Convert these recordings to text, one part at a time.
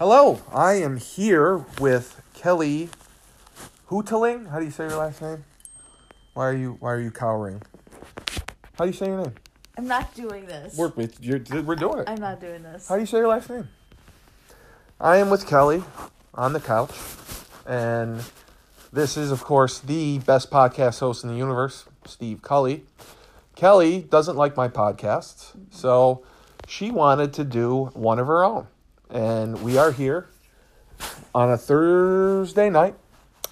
Hello, I am here with Kelly Hootling. How do you say your last name? Why are you Why are you cowering? How do you say your name? I'm not doing this. We're you're, we're doing it. I'm not doing this. How do you say your last name? I am with Kelly on the couch, and this is, of course, the best podcast host in the universe, Steve Cully. Kelly doesn't like my podcasts, so she wanted to do one of her own. And we are here on a Thursday night,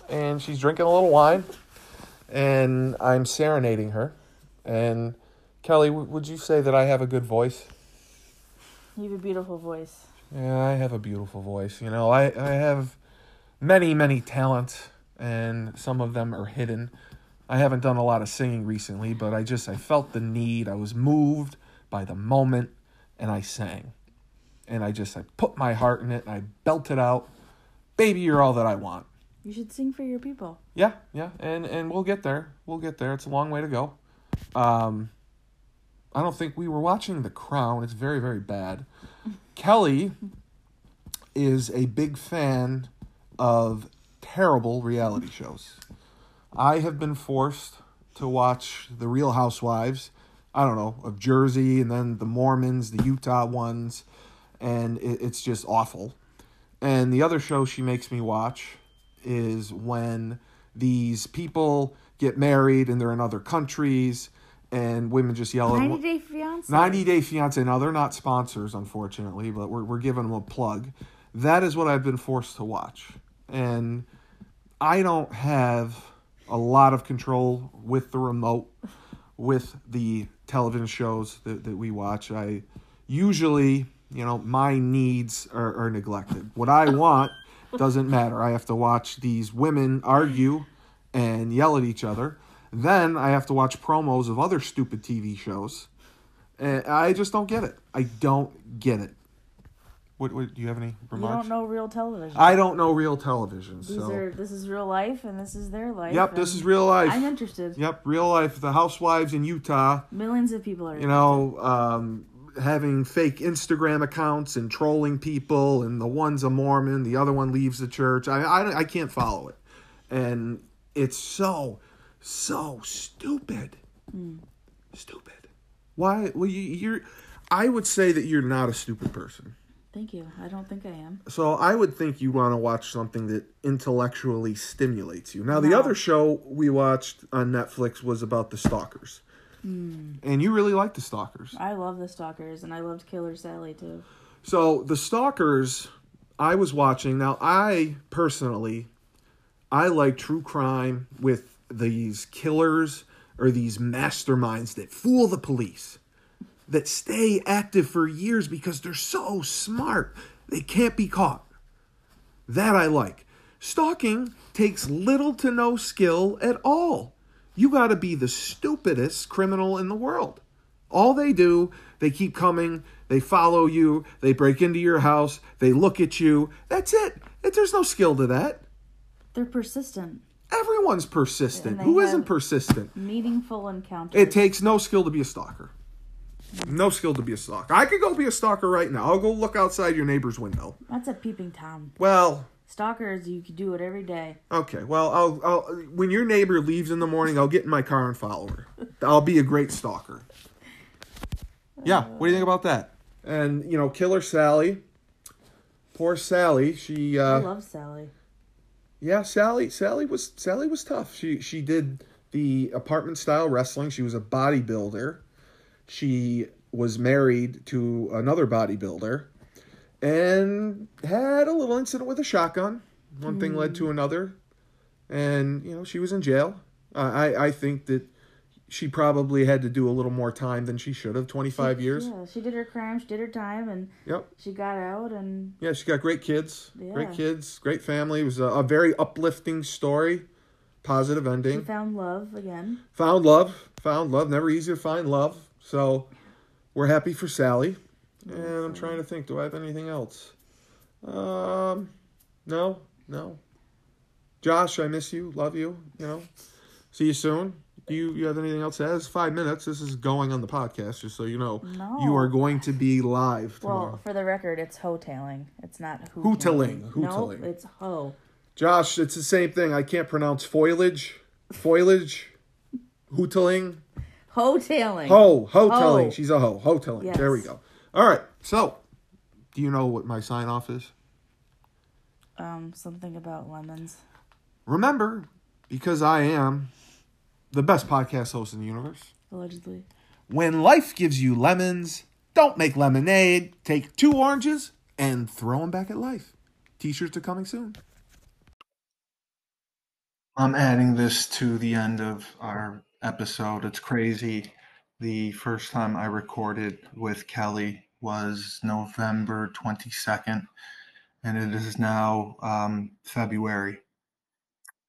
and she's drinking a little wine, and I'm serenading her. And Kelly, w- would you say that I have a good voice? You have a beautiful voice. Yeah, I have a beautiful voice. You know, I, I have many, many talents, and some of them are hidden. I haven't done a lot of singing recently, but I just I felt the need. I was moved by the moment, and I sang, and I just I put my heart in it, and I belt it out, "Baby, you're all that I want." You should sing for your people. Yeah, yeah, and and we'll get there. We'll get there. It's a long way to go. Um, I don't think we were watching The Crown. It's very very bad. Kelly is a big fan of terrible reality shows. I have been forced to watch The Real Housewives. I don't know of Jersey, and then the Mormons, the Utah ones, and it, it's just awful. And the other show she makes me watch is when these people get married and they're in other countries, and women just yell at 90 Day Fiance. 90 Day Fiance. Now, they're not sponsors, unfortunately, but we're, we're giving them a plug. That is what I've been forced to watch. And I don't have a lot of control with the remote, with the television shows that, that we watch. I usually, you know, my needs are, are neglected. What I want doesn't matter. I have to watch these women argue and yell at each other. Then I have to watch promos of other stupid TV shows. And I just don't get it. I don't get it. What, what do you have any You remarks? don't know real television. I don't know real television. These so are this is real life and this is their life. Yep, this is real life. I'm interested. Yep, real life. The housewives in Utah, Millions of people are. you know, um, having fake Instagram accounts and trolling people, and the one's a Mormon, the other one leaves the church. I, I, I can't follow it, and it's so, so stupid, hmm. stupid. Why? Well, you, you're. I would say that you're not a stupid person. Thank you. I don't think I am. So I would think you want to watch something that intellectually stimulates you. Now the other show we watched on Netflix was about the stalkers. Mm. And you really like the stalkers. I love the stalkers and I loved Killer Sally too. So the stalkers I was watching. Now I personally I like true crime with these killers or these masterminds that fool the police. That stay active for years because they're so smart. They can't be caught. That I like. Stalking takes little to no skill at all. You got to be the stupidest criminal in the world. All they do, they keep coming, they follow you, they break into your house, they look at you. That's it. There's no skill to that. They're persistent, Everyone's persistent. Who isn't persistent? meaningful encounters. It takes no skill to be a stalker. No skill to be a stalker. I could go be a stalker right now. I'll go look outside your neighbor's window. That's a peeping tom. Well, Stalkers, you could do it every day. okay. Well, I'll, I'll when your neighbor leaves in the morning, I'll get in my car and follow her. I'll be a great stalker. Yeah. What do you think about that? And you know, Killer Sally. Poor Sally. She. I Uh, love Sally. Yeah, Sally. Sally was Sally was tough. She she did the apartment style wrestling. She was a bodybuilder. She was married to another bodybuilder, and had a little incident with a shotgun. One thing led to another, and you know she was in jail. Uh, I I think that she probably had to do a little more time than she should have. Twenty five years. Yeah, she did her crime, she did her time, and Yep. she got out. And Yeah, she got great kids. Great kids. Great family. It was a, a very uplifting story. Positive she ending. found love again. Found love. Found love. Never easy to find love. So we're happy for Sally. And I'm trying to think, do I have anything else? Um no, no. Josh, I miss you. Love you. You know. See you soon. Do you, you have anything else to add? It's five minutes. This is going on the podcast, just so you know. No. You are going to be live tomorrow. Well, for the record, it's ho-tailing. It's not Hooteling, hoo No, hooteling. it's ho. Josh, it's the same thing. I can't pronounce foliage, foliage, hootling, Ho-tailing. ho, hoteling. Ho. She's a ho, hoteling. Yes. There we go. All right. So, do you know what my sign off is? Um, something about lemons. Remember, because I am the best podcast host in the universe. Allegedly. When life gives you lemons, don't make lemonade. Take two oranges and throw them back at life. T-shirts are coming soon. I'm adding this to the end of our episode. It's crazy. The first time I recorded with Kelly was November 22nd, and it is now um, February.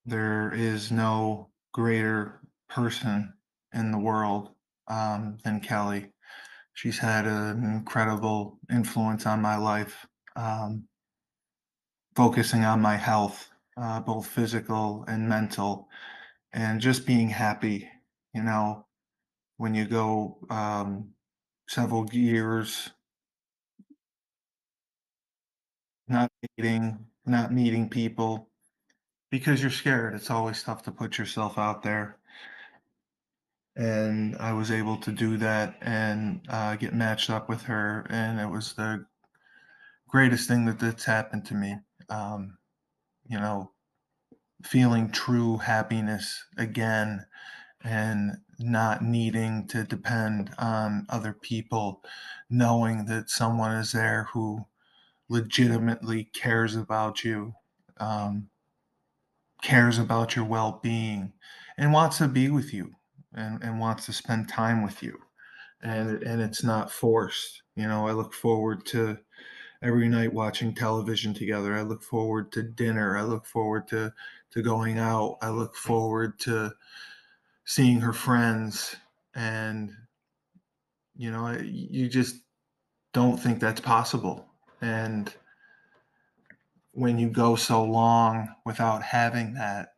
There is no greater person in the world um, than Kelly. She's had an incredible influence on my life, um, focusing on my health, uh, both physical and mental, and just being happy. You know, when you go um, several years not meeting not meeting people, because you're scared. It's always tough to put yourself out there and I was able to do that and uh, get matched up with her, and it was the greatest thing that that's happened to me. Um, you know, feeling true happiness again, and not needing to depend on other people, knowing that someone is there who legitimately cares about you, um, cares about your well-being, and wants to be with you and, and wants to spend time with you and and it's not forced you know? I look forward to every night watching television together. I look forward to dinner. I look forward to to going out. I look forward to seeing her friends and you know you just don't think that's possible and when you go so long without having that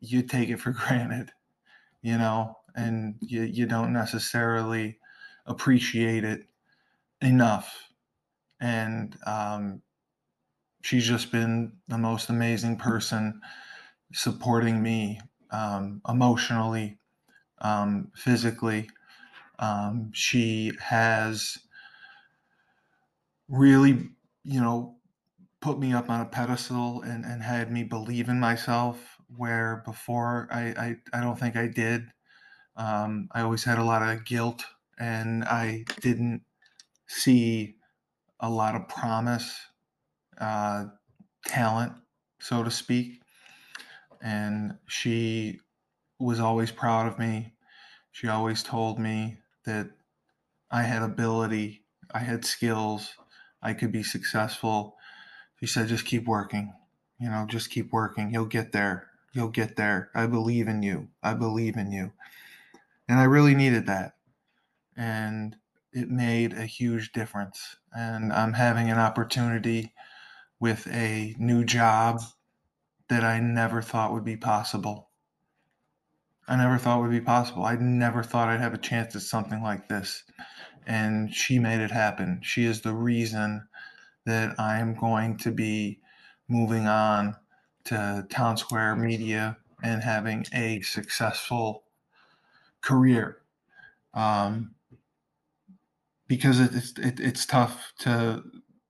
you take it for granted you know and you, you don't necessarily appreciate it enough. And um, she's just been the most amazing person supporting me um, emotionally, um, physically. Um, she has really, you know, put me up on a pedestal and, and had me believe in myself where before I, I, I don't think I did. Um, I always had a lot of guilt and I didn't see a lot of promise, uh, talent, so to speak. And she was always proud of me. She always told me that I had ability, I had skills, I could be successful. She said, just keep working, you know, just keep working. You'll get there. You'll get there. I believe in you. I believe in you. And I really needed that. And it made a huge difference. And I'm having an opportunity with a new job that I never thought would be possible. I never thought would be possible. I never thought I'd have a chance at something like this. And she made it happen. She is the reason that I'm going to be moving on to Townsquare Media and having a successful career. Um, because it, it's it, it's tough to,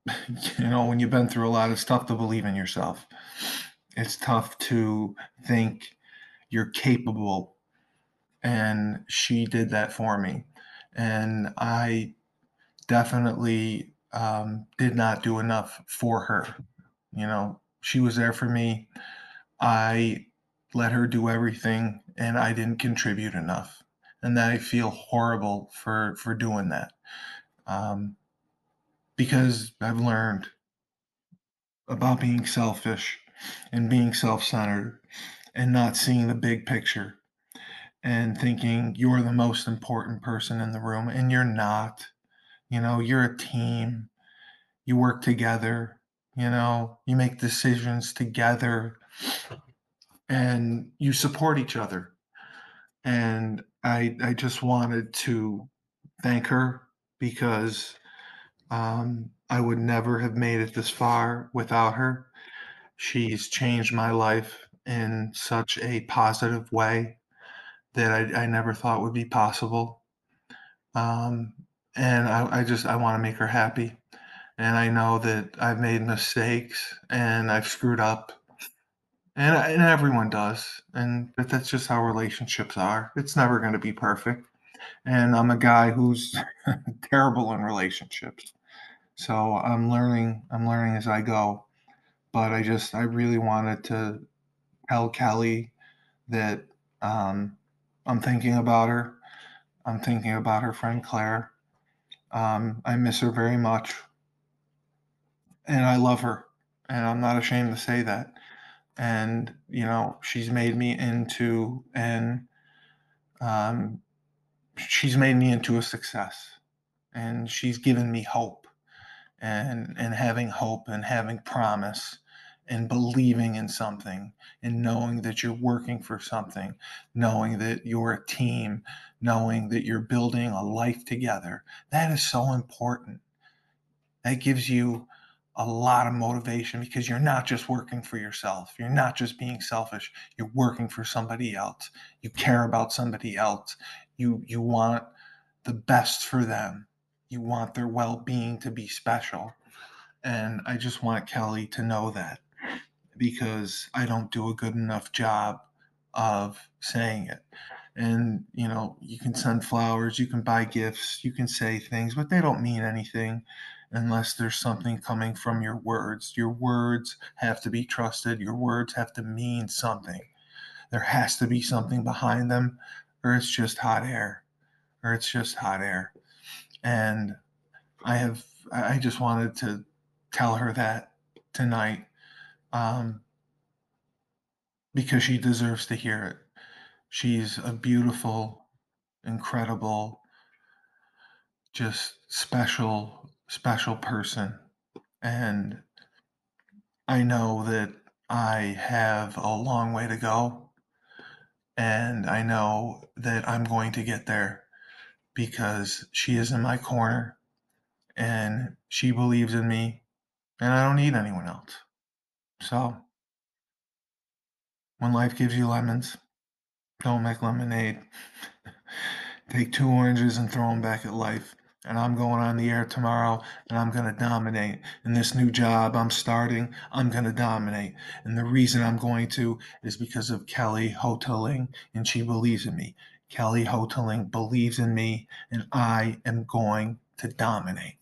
you know, when you've been through a lot, it's tough to believe in yourself. It's tough to think you're capable, and she did that for me, and I definitely um, did not do enough for her. You know, she was there for me. I let her do everything, and I didn't contribute enough, and that I feel horrible for for doing that, um, because I've learned about being selfish and being self-centered and not seeing the big picture and thinking you're the most important person in the room and you're not you know you're a team you work together you know you make decisions together and you support each other and I I just wanted to thank her because um, I would never have made it this far without her. She's changed my life in such a positive way that I, I never thought would be possible. Um, and I, I just I want to make her happy. And I know that I've made mistakes and I've screwed up, and and everyone does. And but that's just how relationships are. It's never going to be perfect. And I'm a guy who's terrible in relationships. So I'm learning I'm learning as I go. But I just I really wanted to tell Kelly that um, I'm thinking about her. I'm thinking about her friend Claire. Um, I miss her very much. And I love her. And I'm not ashamed to say that. And, you know, she's made me into an, um, she's made me into a success. And she's given me hope. And, and having hope and having promise and believing in something and knowing that you're working for something, knowing that you're a team, knowing that you're building a life together. That is so important. That gives you a lot of motivation because you're not just working for yourself. You're not just being selfish. You're working for somebody else. You care about somebody else. You you want the best for them. You want their well-being to be special. And I just want Kelly to know that because I don't do a good enough job of saying it. And, you know, you can mm-hmm. send flowers, you can buy gifts, you can say things, but they don't mean anything unless there's something coming from your words. Your words have to be trusted, your words have to mean something. There has to be something behind them, or it's just hot air, or it's just hot air. And I have, I just wanted to tell her that tonight um, because she deserves to hear it. She's a beautiful, incredible, just special, special person. And I know that I have a long way to go. And I know that I'm going to get there because she is in my corner and she believes in me, and I don't need anyone else. So, when life gives you lemons, don't make lemonade. Take two oranges and throw them back at life. And I'm going on the air tomorrow and I'm going to dominate. In this new job I'm starting, I'm going to dominate. And the reason I'm going to is because of Kelly Houghtaling and she believes in me. Kelly Houghtaling believes in me and I am going to dominate.